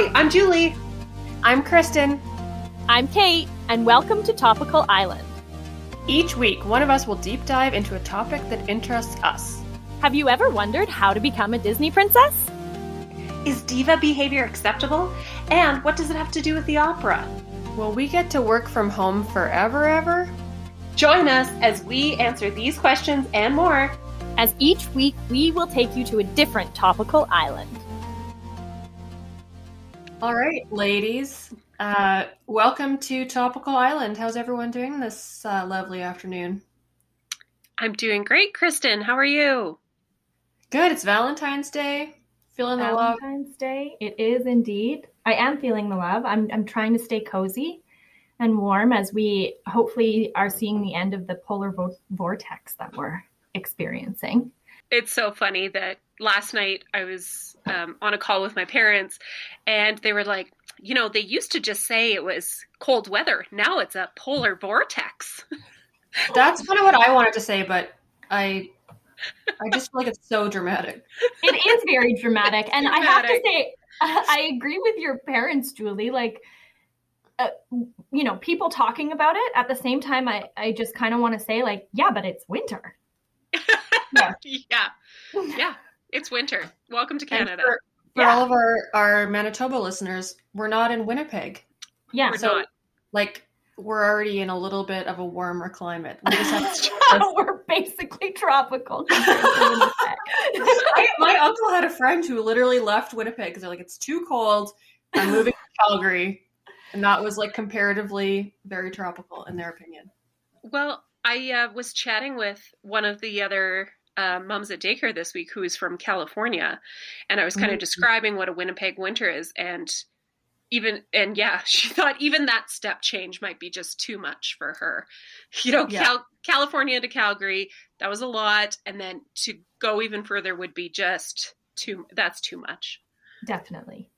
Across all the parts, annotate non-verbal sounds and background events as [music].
Hi, I'm Julie. I'm Kristen. I'm Kate, and welcome to Topical Island. Each week, one of us will deep dive into a topic that interests us. Have you ever wondered how to become a Disney princess? Is diva behavior acceptable? And what does it have to do with the opera? Will we get to work from home forever, ever? Join us as we answer these questions and more. As each week, we will take you to a different topical island. All right, ladies. Uh, welcome to Topical Island. How's everyone doing this uh, lovely afternoon? I'm doing great, Kristen. How are you? Good. It's Valentine's Day. Feeling the love. Valentine's Day. It is indeed. I am feeling the love. I'm I'm trying to stay cozy and warm as we hopefully are seeing the end of the polar vo- vortex that we're experiencing. It's so funny that last night I was um, on a call with my parents, and they were like, you know, they used to just say it was cold weather. Now it's a polar vortex. [laughs] That's kind of what I wanted to say, but I I just feel like it's so dramatic. It is very dramatic, and I have to say, [laughs] I agree with your parents, Julie. Like, uh, you know, people talking about it at the same time. I I just kind of want to say, like, yeah, but it's winter. [laughs] yeah. Yeah. It's winter. Welcome to And Canada. for, for Yeah. all of our, our Manitoba listeners, we're not in Winnipeg. Yeah, We're so- not. Like we're already in a little bit of a warmer climate. We just have [laughs] so we're basically tropical. compared to Winnipeg. I, my uncle had a friend who literally left Winnipeg because they're like, it's too cold. I'm [laughs] moving to Calgary. And that was like comparatively very tropical in their opinion. Well, I uh, was chatting with one of the other uh, moms at daycare this week who is from California, and I was kind of Mhm. describing what a Winnipeg winter is, and even and yeah, [laughs] she thought even that step change might be just too much for her. [laughs] You know, Yeah. Cal- California to Calgary, that was a lot, and then to go even further would be just too. That's too much. Definitely.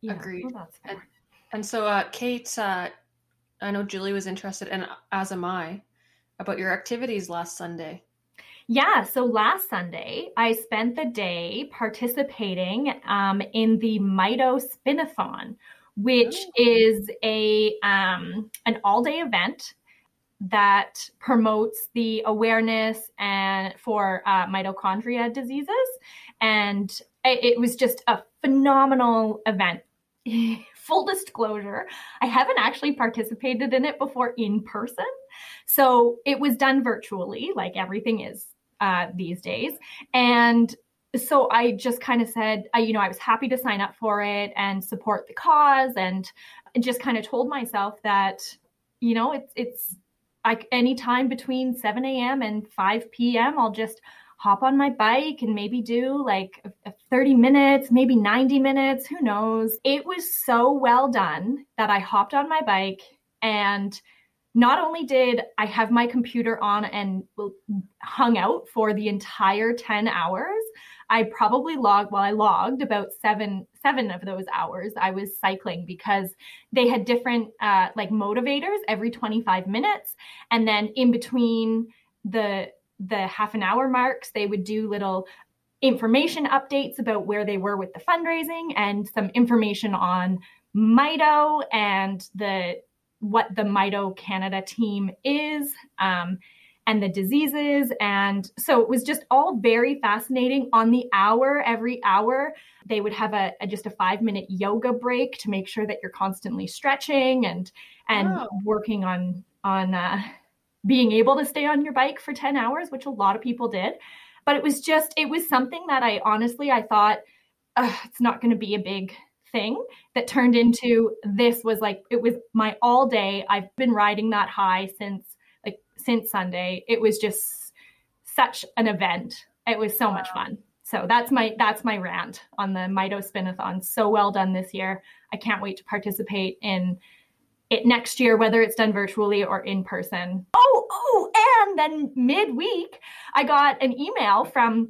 Yeah, Agreed. well, that's fair. And so, uh, Kate, uh, I know Julie was interested, and as am I, about your activities last Sunday. Yeah, so last Sunday, I spent the day participating um, in the Mito Spinathon, which Oh. is a um, an all day event that promotes the awareness and for uh, mitochondria diseases, and it, it was just a phenomenal event. [laughs] Full disclosure, I haven't actually participated in it before in person. So it was done virtually, like everything is uh, these days. And so I just kind of said, I, you know, I was happy to sign up for it and support the cause, and just kind of told myself that, you know, it's it's like any time between 7 a.m. and 5 p.m. I'll just hop on my bike and maybe do like a- a 30 minutes, maybe 90 minutes, who knows. It was so well done that I hopped on my bike and not only did I have my computer on and hung out for the entire 10 hours, I probably logged, well, I logged about seven, seven of those hours I was cycling because they had different uh, like motivators every 25 minutes. And then in between the, the half an hour marks, they would do little information updates about where they were with the fundraising and some information on Mito and the what the Mito Canada team is um, and the diseases. And so it was just all very fascinating. On the hour, every hour, they would have a, a just a five minute yoga break to make sure that you're constantly stretching and and Wow. working on on uh, being able to stay on your bike for 10 hours, which a lot of people did. But it was just, it was something that I honestly, I thought, it's not going to be a big thing that turned into this was like it was my all day. I've been riding that high since like since sunday. It was just such an event. It was so much fun. So that's my that's my rant on the mito spinathon. So well done this year. I can't wait to participate in it next year whether it's done virtually or in person. Oh oh and then midweek i got an email from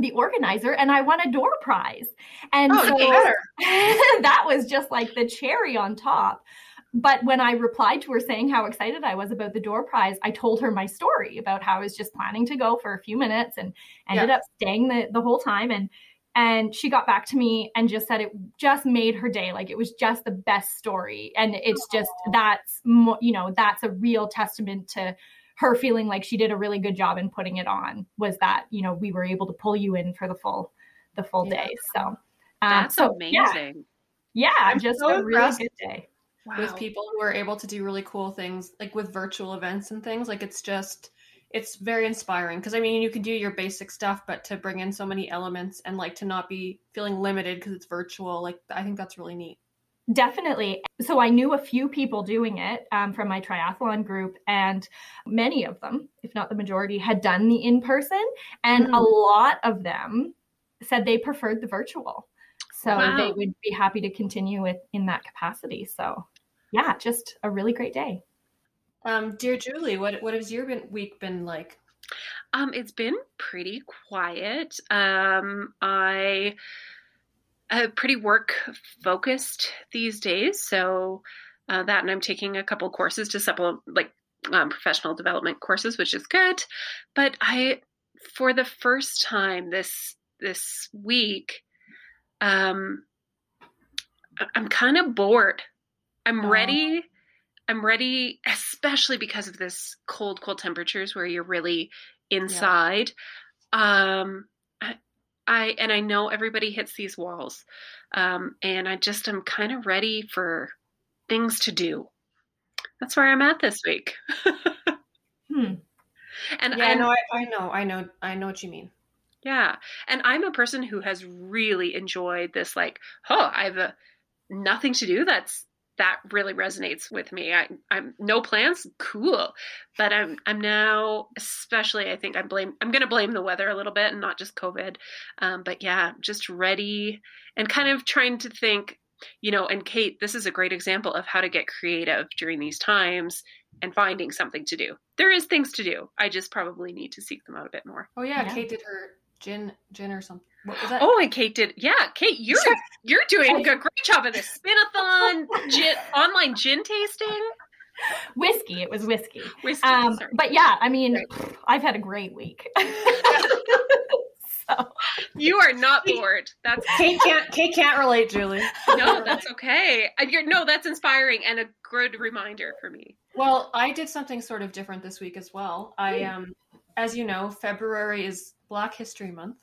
the organizer and I won a door prize. And Oh, so [laughs] that was just like the cherry on top. But when I replied to her saying how excited I was about the door prize, I told her my story about how I was just planning to go for a few minutes and ended up staying the, the whole time. And and she got back to me and just said it just made her day like it was just the best story and it's just that's you know that's a real testament to her feeling like she did a really good job in putting it on was that you know we were able to pull you in for the full the full Yeah. day. So um, That's so, yeah, amazing. yeah I'm just so a really good day. with people who are able to do really cool things like with virtual events and things like it's just it's very inspiring. Because i mean you can do your basic stuff but to bring in so many elements and like to not be feeling limited because it's virtual like i think that's really neat Definitely. So I knew a few people doing it um, from my triathlon group, and many of them, if not the majority, had done the in person, and a Mm. lot of them said they preferred the virtual. So they would be happy to continue with in that capacity. So, yeah, just a really great day. um dear julie what what has your been, week been like Um, it's been pretty quiet. Um, I uh, pretty work focused these days, so uh, that and I'm taking a couple courses to supplement, like um, professional development courses, which is good. But I, for the first time this this week, um, I'm kind of bored. I'm ready. I'm ready, especially because of this cold, cold temperatures where you're really inside. Um, I, I and I know everybody hits these walls, um, and I just am kind of ready for things to do. That's where I'm at this week. [laughs] Hmm. And yeah and- no I, I know i know i know what you mean Yeah. And I'm a person who has really enjoyed this like, oh, I have a, nothing to do. That's that really resonates with me. I I'm no plans, cool. But I'm I'm now especially I think I'm blame I'm gonna blame the weather a little bit and not just COVID. Um, but yeah, just ready and kind of trying to think, you know, and Kate, this is a great example of how to get creative during these times and finding something to do. There is things to do. I just probably need to seek them out a bit more. oh yeah, Yeah. kate did her gin gin or something what was that Oh, and Kate did. Yeah, Kate, you're you're doing a great job of this spinathon [laughs] gin, online gin tasting. Whiskey, it was whiskey. Whiskey, Um, but yeah, I mean, Right. I've had a great week. [laughs] [laughs] so, you are not bored. That's kate can't kate can't relate julie no, that's okay. You're no, that's inspiring and a good reminder for me. Well, I did something sort of different this week as well. I um as you know, February is Black History Month.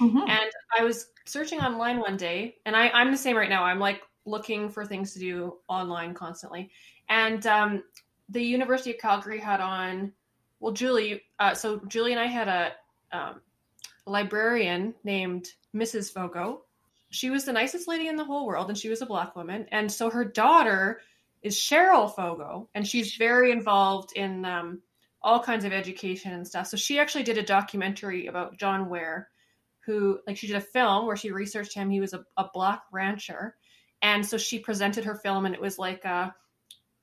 Mhm. And I was searching online one day, and I, I'm the same right now. I'm like looking for things to do online constantly. And um, the University of Calgary had on, well, Julie, uh, so Julie and I had a um, librarian named Mrs. Foggo. She was the nicest lady in the whole world, and she was a black woman. And so her daughter is Cheryl Foggo, and she's very involved in um, all kinds of education and stuff. So she actually did a documentary about John Ware, who, like, she did a film where she researched him. He was a, a black rancher. And so she presented her film, and it was like a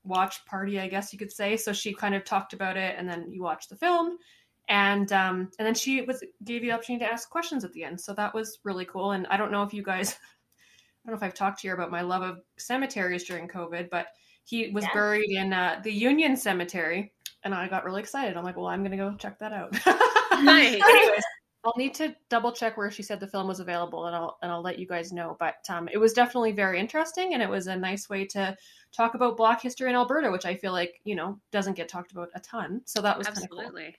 watch party, I guess you could say. So she kind of talked about it, and then you watch the film. And um, and then she was gave you the opportunity to ask questions at the end. So that was really cool. And I don't know if you guys, [laughs] I don't know if I've talked to you about my love of cemeteries during COVID, but he was Yes. buried in uh, the Union Cemetery, and I got really excited. I'm like, well, I'm gonna go check that out. [laughs] Nice. Anyways, I'll need to double check where she said the film was available, and I'll and I'll let you guys know. But um, it was definitely very interesting, and it was a nice way to talk about Black history in Alberta, which I feel like you know doesn't get talked about a ton. So that was kind of cool. Absolutely.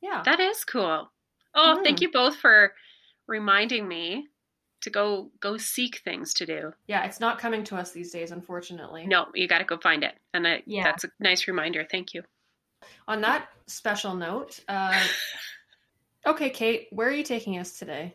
Yeah. That is cool. Oh, thank Mhm. you both for reminding me to go go seek things to do. Yeah, it's not coming to us these days, unfortunately. No, you got to go find it. And I, Yeah. that's a nice reminder. Thank you. On that special note, uh, [laughs] okay, Kate, where are you taking us today?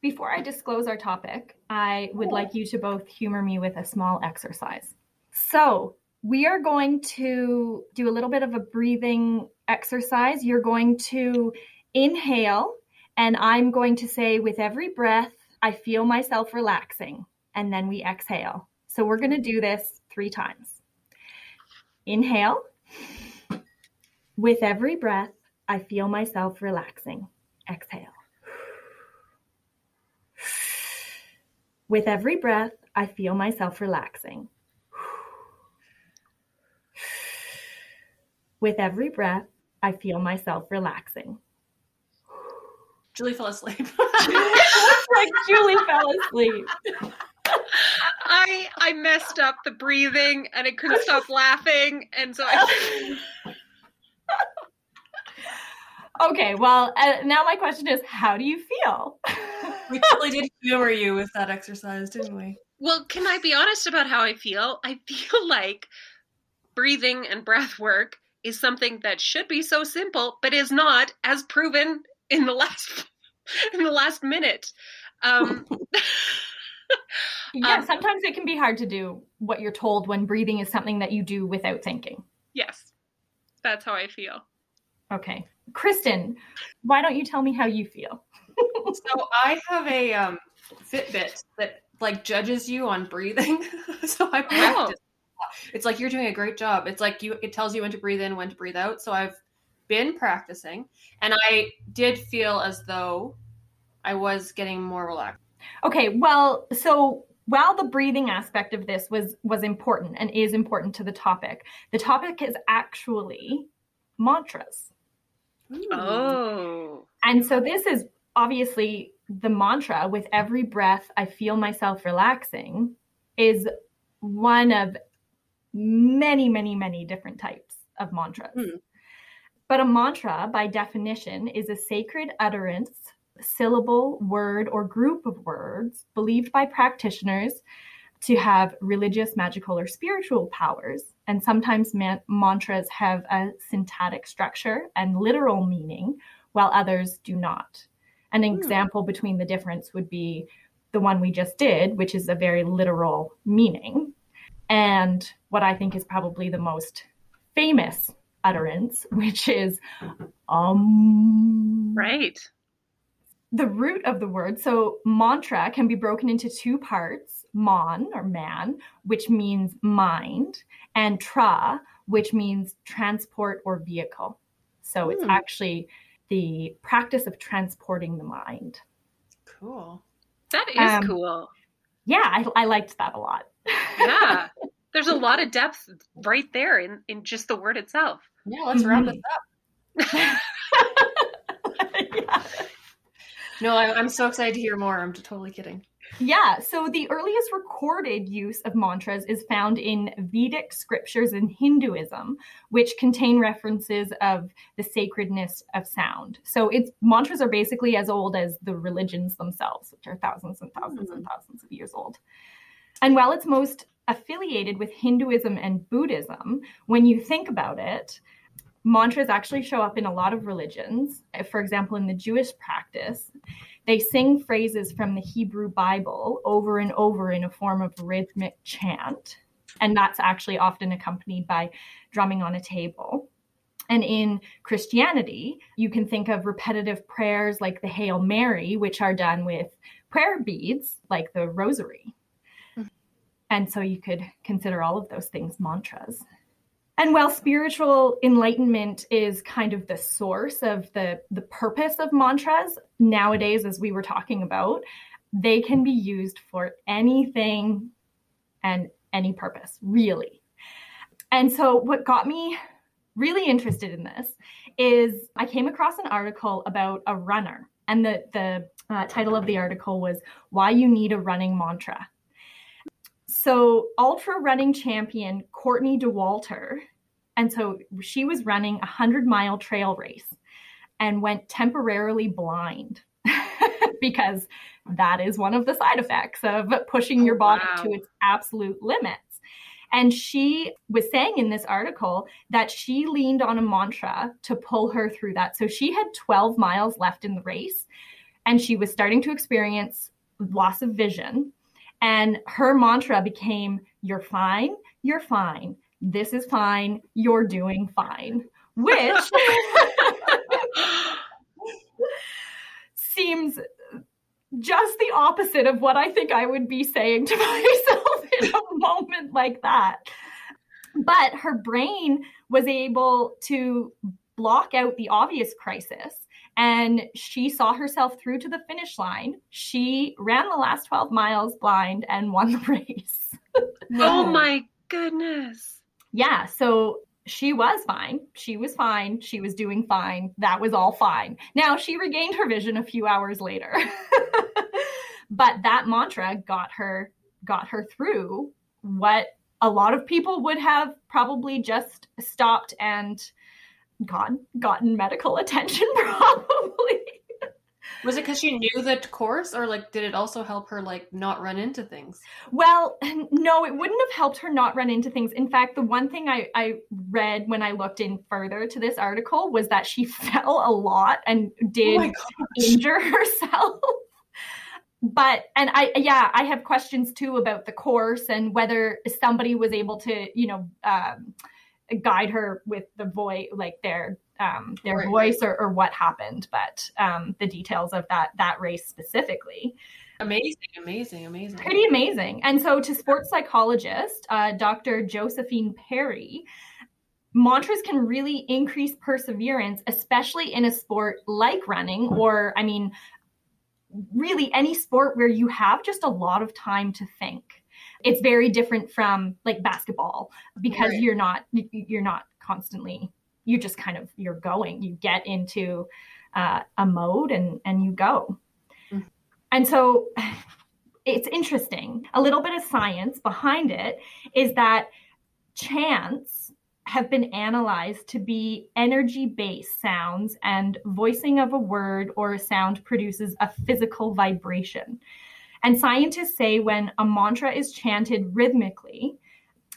Before I disclose our topic, I would like you to both humor me with a small exercise. So, we are going to do a little bit of a breathing exercise. You're going to inhale, and I'm going to say, with every breath, I feel myself relaxing. And then we exhale. So, we're going to do this three times. Inhale. With every breath, I feel myself relaxing. Exhale. With every breath, I feel myself relaxing. With every breath, I feel myself relaxing. Julie fell asleep. [laughs] like Julie fell asleep. I I messed up the breathing and I couldn't stop laughing, and so I. [laughs] okay, well, uh, now my question is, how do you feel? we totally did humor you with that exercise, didn't we? Well, can I be honest about how I feel? I feel [laughs] like breathing and breath work is something that should be so simple, but is not, as proven in the last [laughs] in the last minute. Um, [laughs] yeah, Um, sometimes it can be hard to do what you're told when breathing is something that you do without thinking. yes, that's how I feel. Okay. Kristen, why don't you tell me how you feel? [laughs] So I have a um, Fitbit that like judges you on breathing. [laughs] so I practice. It's like you're doing a great job. It's like you it tells you when to breathe in, when to breathe out. So I've been practicing and I did feel as though I was getting more relaxed. Okay, well, so while the breathing aspect of this was was important and is important to the topic, the topic is actually mantras. Oh, And so this is obviously the mantra with every breath I feel myself relaxing is one of many, many, many different types of mantras. Hmm. But a mantra, by definition, is a sacred utterance, syllable, word, or group of words believed by practitioners to have religious, magical, or spiritual powers. And sometimes man- mantras have a syntactic structure and literal meaning, while others do not. An Hmm. example between the difference would be the one we just did, which is a very literal meaning. And what I think is probably the most famous utterance, [laughs] which is um right. the root of the word. So mantra can be broken into two parts, mon or man, which means mind, and tra, which means transport or vehicle. So it's Hmm. actually the practice of transporting the mind. Cool. That is Um, cool. Yeah, I, I liked that a lot. Yeah, [laughs] there's a lot of depth right there in in just the word itself. Yeah, let's wrap Mhm. this up. [laughs] yeah. No, I, I'm so excited to hear more. I'm totally kidding. Yeah, so the earliest recorded use of mantras is found in Vedic scriptures in Hinduism, which contain references of the sacredness of sound. So its mantras are basically as old as the religions themselves, which are thousands and thousands and hmm. thousands of years old. And while it's most affiliated with Hinduism and Buddhism, when you think about it, mantras actually show up in a lot of religions. For example, in the Jewish practice, they sing phrases from the Hebrew Bible over and over in a form of rhythmic chant. And that's actually often accompanied by drumming on a table. And in Christianity, you can think of repetitive prayers like the Hail Mary, which are done with prayer beads like the rosary. Mm-hmm. And so you could consider all of those things mantras. And while spiritual enlightenment is kind of the source of the, the purpose of mantras, nowadays, as we were talking about, they can be used for anything and any purpose, really. And so, what got me really interested in this is I came across an article about a runner, and the, the uh, title of the article was Why You Need a Running Mantra. So, ultra running champion Courtney Dauwalter, and so she was running a 100 mile trail race and went temporarily blind [laughs] because that is one of the side effects of pushing oh, your body wow. to its absolute limits. And she was saying in this article that she leaned on a mantra to pull her through that. So she had 12 miles left in the race and she was starting to experience loss of vision. And her mantra became, You're fine, you're fine, this is fine, you're doing fine, which [laughs] seems just the opposite of what I think I would be saying to [laughs] myself in a moment like that. But her brain was able to block out the obvious crisis and she saw herself through to the finish line. She ran the last 12 miles blind and won the [laughs] race. [laughs] Oh my goodness. yeah, so she was fine. She was fine. She was doing fine. That was all fine. Now she regained her vision a few hours later. [laughs] but that mantra got her got her through what a lot of people would have probably just stopped and gone gotten medical attention [laughs] probably was it because she knew the course, or like did it also help her like not run into things? Well, [laughs] no, it wouldn't have helped her not run into things. In fact, the one thing I, I read when I looked in further to this article was that she [laughs] fell a lot and did oh injure herself. but and I yeah, I have questions too about the course and whether somebody was able to, you know, um, guide her with the voice like their um, their right, voice. Or, or, what happened, but um, the details of that that race specifically. Amazing, amazing, amazing. Pretty amazing. And so, to sports psychologist uh, Dr. Josephine Perry, mantras can really increase perseverance, especially in a sport like running, or I mean, really any sport where you have just a lot of time to think. It's very different from like basketball because right. you're not you're not constantly you just kind of you're going you get into uh, a mode and and you go mm-hmm. and so [sighs] it's interesting a little bit of science behind it is that chants have been analyzed to be energy based sounds and voicing of a word or a sound produces a physical vibration and scientists say when a mantra is chanted rhythmically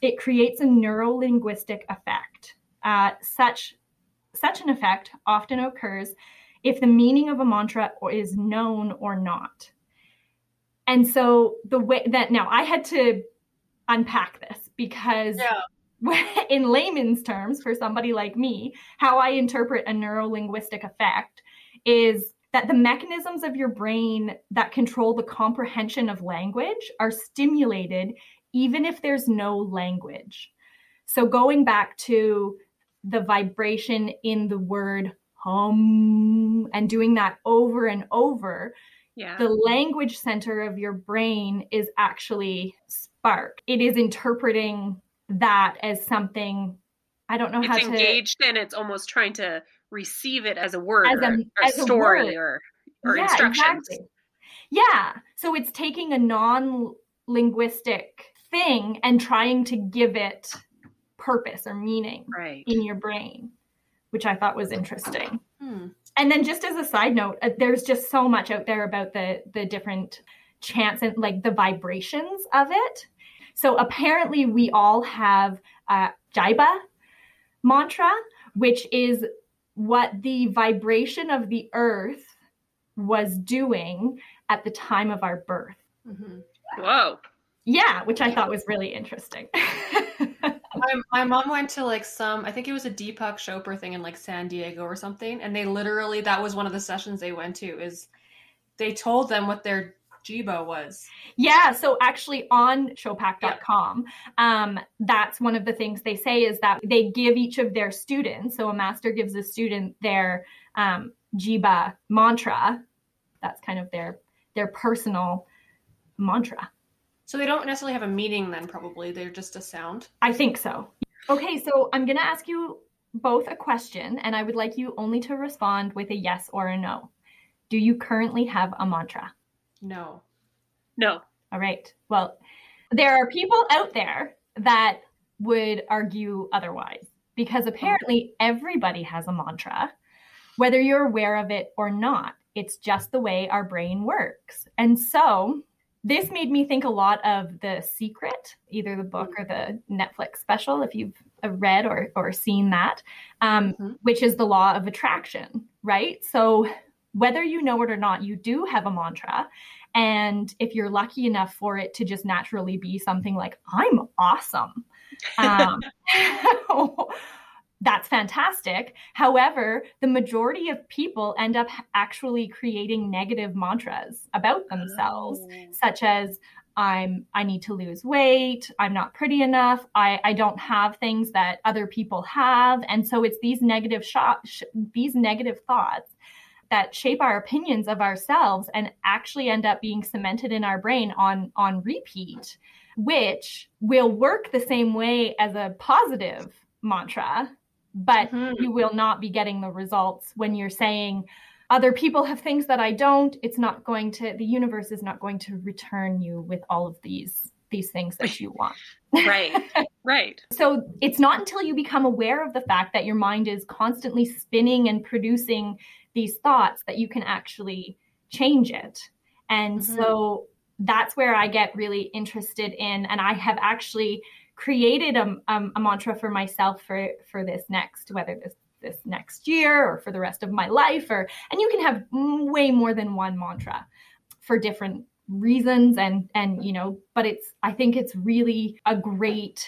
it creates a neurolinguistic effect uh, such such an effect often occurs if the meaning of a mantra is known or not. And so the way that now I had to unpack this because yeah. [laughs] in layman's terms for somebody like me, how I interpret a neurolinguistic effect is that the mechanisms of your brain that control the comprehension of language are stimulated even if there's no language. So going back to the vibration in the word home and doing that over and over, yeah. the language center of your brain is actually sparked. It is interpreting that as something I don't know it's how to engaged and it's almost trying to receive it as a word as a, or, or as story or or yeah, instructions. Exactly. Yeah. So it's taking a non linguistic thing and trying to give it purpose or meaning right. in your brain, which I thought was interesting. Hmm. And then just as a side note, uh, there's just so much out there about the the different chants and like the vibrations of it. So apparently we all have a Jiba mantra, which is what the vibration of the earth was doing at the time of our birth. Mm-hmm. Whoa. Yeah, which I thought was really interesting. [laughs] my, my mom went to like some, I think it was a Deepak Chopra thing in like San Diego or something, and they literally that was one of the sessions they went to. Is they told them what their Jiba was. Yeah, so actually on yeah. um, that's one of the things they say is that they give each of their students, so a master gives a student their um, Jiba mantra. That's kind of their their personal mantra. So they don't necessarily have a meaning then, probably. They're just a sound. I think so. Okay, so I'm going to ask you both a question, and I would like you only to respond with a yes or a no. Do you currently have a mantra? No. No. All right. Well, there are people out there that would argue otherwise because apparently everybody has a mantra, whether you're aware of it or not. It's just the way our brain works. And so this made me think a lot of The Secret, either the book or the Netflix special, if you've read or, or seen that, um, mm-hmm. which is the law of attraction, right? So, whether you know it or not, you do have a mantra. And if you're lucky enough for it to just naturally be something like, I'm awesome. Um, [laughs] that's fantastic. However, the majority of people end up actually creating negative mantras about themselves, oh. such as I'm I need to lose weight, I'm not pretty enough, I I don't have things that other people have, and so it's these negative shot sh- these negative thoughts that shape our opinions of ourselves and actually end up being cemented in our brain on on repeat, which will work the same way as a positive mantra, but Mhm. you will not be getting the results when you're saying, other people have things that I don't. It's not going to, the universe is not going to return you with all of these these things that you want. [laughs] Right. right. [laughs] So it's not until you become aware of the fact that your mind is constantly spinning and producing these thoughts that you can actually change it. And Mhm. so that's where I get really interested in, and I have actually created a, um, a mantra for myself for for this next, whether this this next year or for the rest of my life, or and you can have way more than one mantra for different reasons and and you know but it's i think it's really a great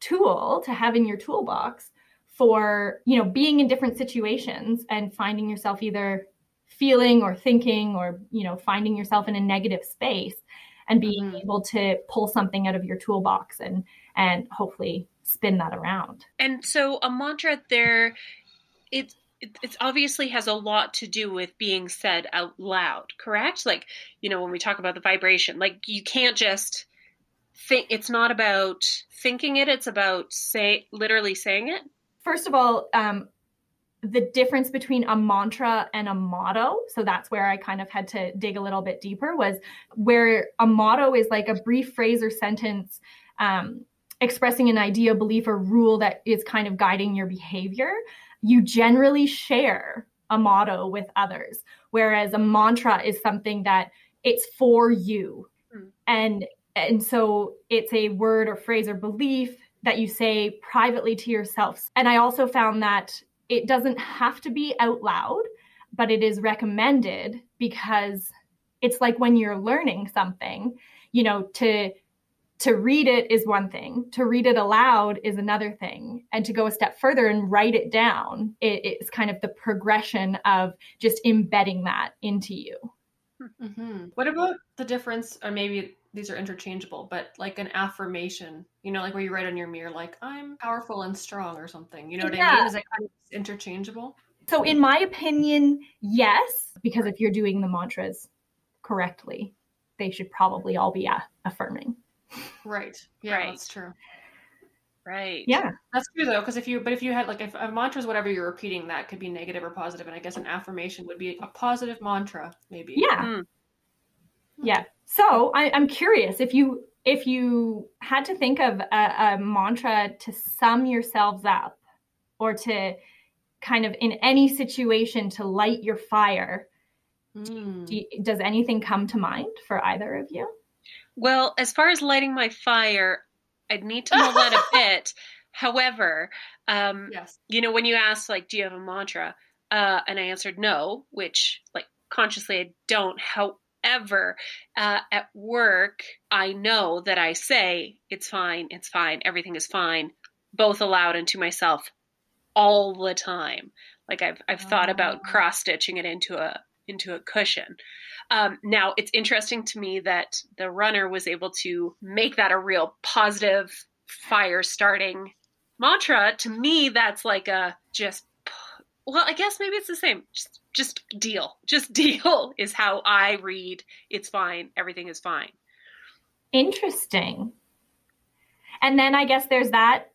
tool to have in your toolbox for you know being in different situations and finding yourself either feeling or thinking or you know finding yourself in a negative space and being Mhm. able to pull something out of your toolbox and and hopefully spin that around And so a mantra there it it obviously has a lot to do with being said out loud, correct? Like, you know, when we talk about the vibration, like you can't just think it's not about thinking it, it's about say literally saying it. First of all, um, the difference between a mantra and a motto. So that's where I kind of had to dig a little bit deeper. Was where a motto is like a brief phrase or sentence um, expressing an idea, belief, or rule that is kind of guiding your behavior. You generally share a motto with others, whereas a mantra is something that it's for you, Hmm. and and so it's a word or phrase or belief that you say privately to yourself. And I also found that it doesn't have to be out loud, but it is recommended because it's like when you're learning something, you know, to to read it is one thing, to read it aloud is another thing, and to go a step further and write it down, it, it's kind of the progression of just embedding that into you. hmm What about the difference, or maybe these are interchangeable, but like an affirmation, you know, like where you write on your mirror, like "I'm powerful and strong" or something. You know what I mean? Is that kind of interchangeable? So, in my opinion, yes, because if you're doing the mantras correctly, they should probably all be a- affirming. Right. Yeah, Right. that's true. Right. Yeah. That's true though, because if you, but if you had like if a mantra is whatever you're repeating, that could be negative or positive, and I guess an affirmation would be a positive mantra, maybe. Yeah. Hmm. Yeah. So I, I'm curious if you if you had to think of a, a mantra to sum yourselves up, or to kind of in any situation to light your fire, Mm. do you, does anything come to mind for either of you? Well, as far as lighting my fire, I'd need to know that a [laughs] bit. However, um, Yes. you know, when you asked, like, do you have a mantra? Uh, and I answered no, which, like, consciously I don't. However, uh, at work, I know that I say, it's fine, it's fine, everything is fine, both aloud and to myself all the time. Like, I've, I've thought about Oh. cross stitching it into a into a cushion. Um, now, it's interesting to me that the runner was able to make that a real positive fire starting mantra. To me, that's like a just, well, I guess maybe it's the same. Just, just deal. Just [laughs] deal is how I read it's fine. Everything is fine. Interesting. And then I guess there's that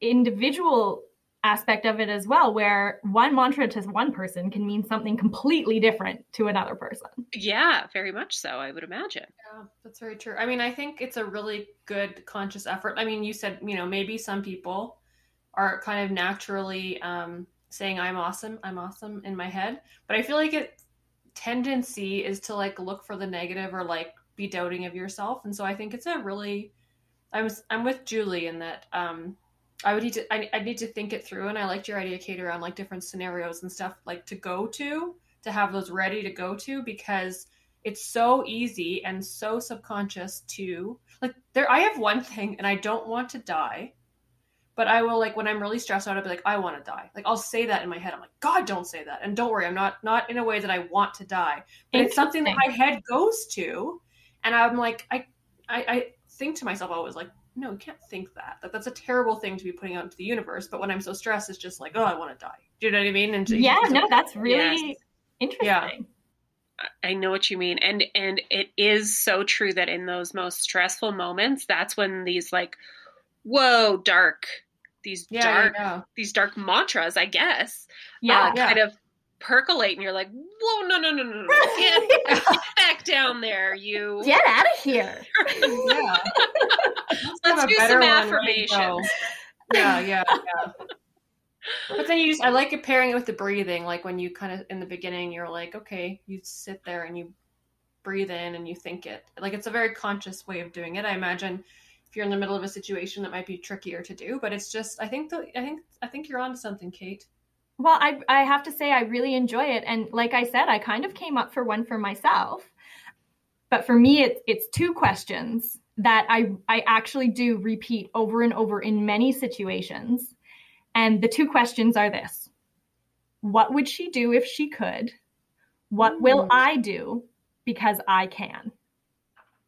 individual aspect of it as well, where one mantra to one person can mean something completely different to another person. Yeah, very much so, I would imagine. Yeah, that's very true. I mean, I think it's a really good conscious effort. I mean, you said, you know, maybe some people are kind of naturally um, saying, I'm awesome, I'm awesome in my head. But I feel like it tendency is to like look for the negative or like be doubting of yourself. And so I think it's a really, I'm, I'm with Julie in that um, I would need to, I, I need to think it through. And I liked your idea, Kate, around like different scenarios and stuff like to go to, to have those ready to go to because it's so easy and so subconscious to like there i have one thing and i don't want to die but i will like when i'm really stressed out i'll be like i want to die like i'll say that in my head i'm like god don't say that and don't worry i'm not not in a way that i want to die but it's something that my head goes to and i'm like i i, I think to myself always like no you can't think that. that that's a terrible thing to be putting out into the universe but when i'm so stressed it's just like oh i want to die do you know what i mean and Yeah, no, that's really Yes. interesting. Yeah. I know what you mean. And and it is so true that in those most stressful moments, that's when these like, whoa, dark, these Yeah, dark yeah. these dark mantras, I guess. Yeah. uh, yeah. kind of percolate, and you're like, whoa, no, no, no, no, no, [laughs] get, get back down there, you. Get out of here. [laughs] yeah. Let's a do some one ready to affirmations. Yeah, [laughs] yeah, yeah. But then you just, I like it pairing it with the breathing. Like when you kind of, in the beginning, you're like, okay, you sit there and you breathe in and you think it. Like it's a very conscious way of doing it. I imagine you're in the middle of a situation that might be trickier to do, but it's just, I think, the, I think, I think you're onto something, Kate. Well, I I have to say I really enjoy it, and like I said, I kind of came up for one for myself. But for me, it's it's two questions that I I actually do repeat over and over in many situations, and the two questions are this: What would she do if she could? What will I do because I can?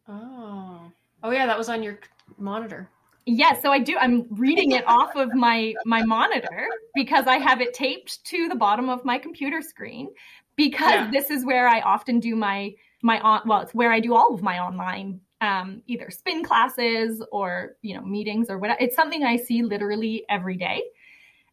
Oh, oh yeah, that was on your monitor. Yes, so I do. I'm reading it off of my my monitor because I have it taped to the bottom of my computer screen because Yeah. this is where I often do my my on well, it's where I do all of my online um either spin classes or, you know, meetings or whatever. It's something I see literally every day.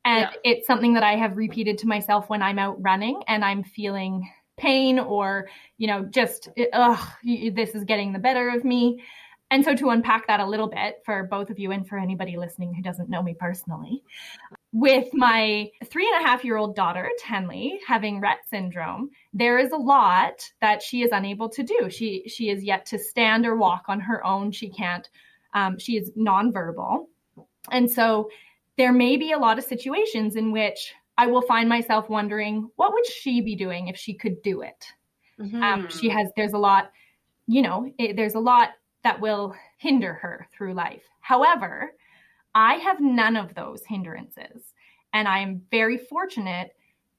And Yeah. it's something that I have repeated to myself when I'm out running and I'm feeling pain or, you know, just ugh, this is getting the better of me. And so, to unpack that a little bit for both of you and for anybody listening who doesn't know me personally, with my three and a half year old daughter, Tenley, having Rett syndrome, there is a lot that she is unable to do. She she is yet to stand or walk on her own. She can't. Um, she is nonverbal, and so there may be a lot of situations in which I will find myself wondering, what would she be doing if she could do it? um, Mhm. she has there's a lot you know it, there's a lot that will hinder her through life however i have none of those hindrances and i am very fortunate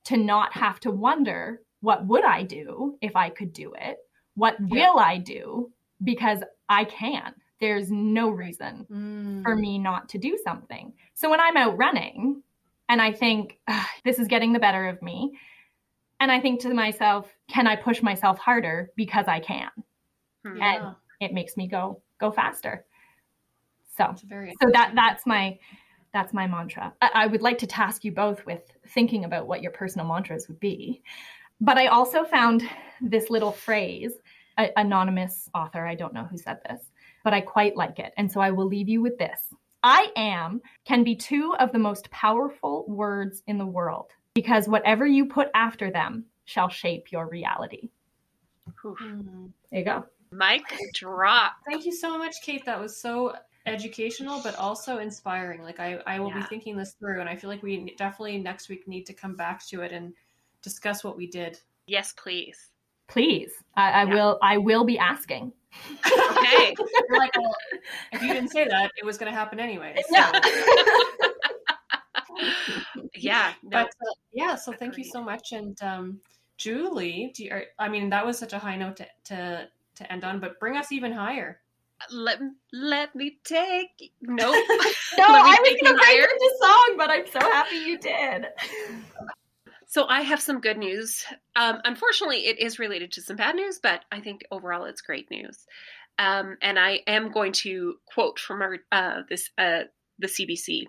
to not have to wonder what would i do if i could do it what Yeah. will i do because i can there's no reason Mm. for me not to do something. So when I'm out running and I think this is getting the better of me, and I think to myself, can I push myself harder because I can? Hmm. Yeah, It makes me go go faster. So very so that that's my that's my mantra. I, I would like to task you both with thinking about what your personal mantras would be. But I also found this little phrase, a, anonymous author, I don't know who said this, but I quite like it. And so I will leave you with this. I am can be two of the most powerful words in the world because whatever you put after them shall shape your reality. Oof. Mm. There you go. Mic drop. Thank you so much, Kate. That was so educational, but also inspiring. Like I, I will be thinking this through, and I feel like we definitely next week need to come back to it and discuss what we did. Yes, please. Please, I, I Yeah. will. I will be asking. Okay. [laughs] You're like, well, if you didn't say that, it was going to happen anyway. So. Yeah. [laughs] yeah. No. But uh, yeah, so thank you so much. And um, Julie, do you, are, I mean, that was such a high note to, to to end on, but bring us even higher. let let me take. Nope. [laughs] [laughs] No, I was gonna higher. into song, but I'm so happy you did. So I have some good news. Um, unfortunately, it is related to some bad news, but I think overall it's great news. Um, and I am going to quote from our uh, this uh, the CBC.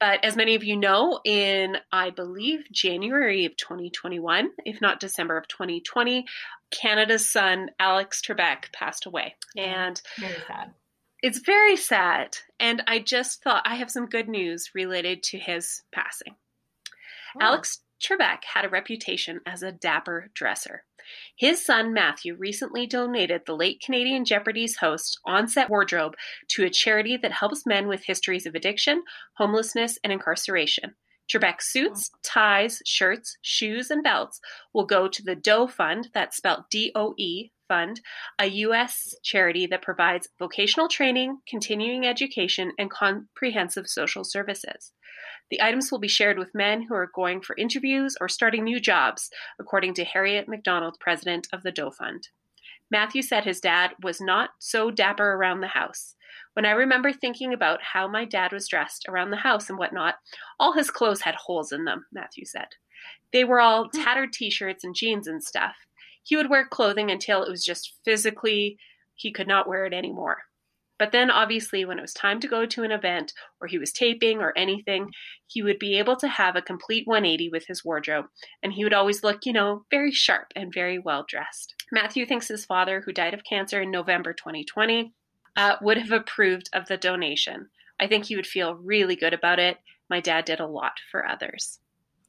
But as many of you know, in I believe January of 2021, if not December of 2020, Canada's son Alex Trebek passed away, and Very sad. it's very sad. And I just thought I have some good news related to his passing. Oh. Alex Trebek had a reputation as a dapper dresser. His son Matthew recently donated the late Canadian Jeopardy's host on-set wardrobe to a charity that helps men with histories of addiction, homelessness, and incarceration. Trebek's suits, ties, shirts, shoes, and belts will go to the Doe Fund, that's spelled D-O-E Fund, a U.S. charity that provides vocational training, continuing education, and comprehensive social services. The items will be shared with men who are going for interviews or starting new jobs, according to Harriet McDonald, president of the Doe Fund. Matthew said his dad was not so dapper around the house. When I remember thinking about how my dad was dressed around the house and whatnot, all his clothes had holes in them, Matthew said. They were all hmm. tattered t shirts and jeans and stuff. He would wear clothing until it was just physically, he could not wear it anymore. But then, obviously, when it was time to go to an event or he was taping or anything, he would be able to have a complete 180 with his wardrobe. And he would always look, you know, very sharp and very well dressed. Matthew thinks his father, who died of cancer in November 2020, uh, would have approved of the donation. I think he would feel really good about it. My dad did a lot for others.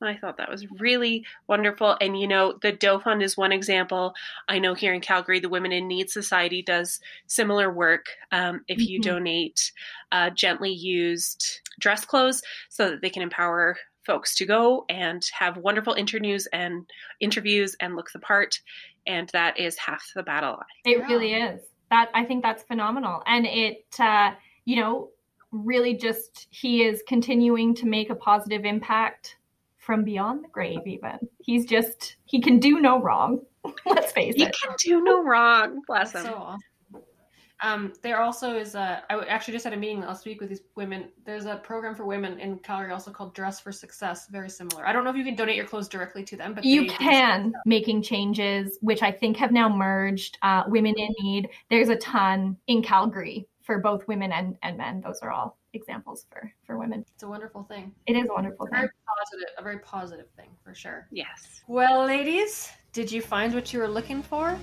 I thought that was really wonderful. And you know, the Doe Fund is one example. I know here in Calgary, the Women in Need Society does similar work. Um, if you Mhm. donate uh, gently used dress clothes so that they can empower folks to go and have wonderful interviews and interviews and look the part. And that is half the battle. It really is. That I think that's phenomenal, and it uh, you know really just he is continuing to make a positive impact from beyond the grave. Even he's just he can do no wrong. [laughs] Let's face You it. He can do no wrong. Bless him. So awesome. Um, there also is a. I actually just had a meeting last week with these women. There's a program for women in Calgary also called Dress for Success. Very similar. I don't know if you can donate your clothes directly to them, but You can making changes, which I think have now merged. Uh, women in need. There's a ton in Calgary for both women and, and men. Those are all examples for for women. It's a wonderful thing. It is a wonderful thing. Very positive. A very positive thing for sure. Yes. Well, ladies, did you find what you were looking for?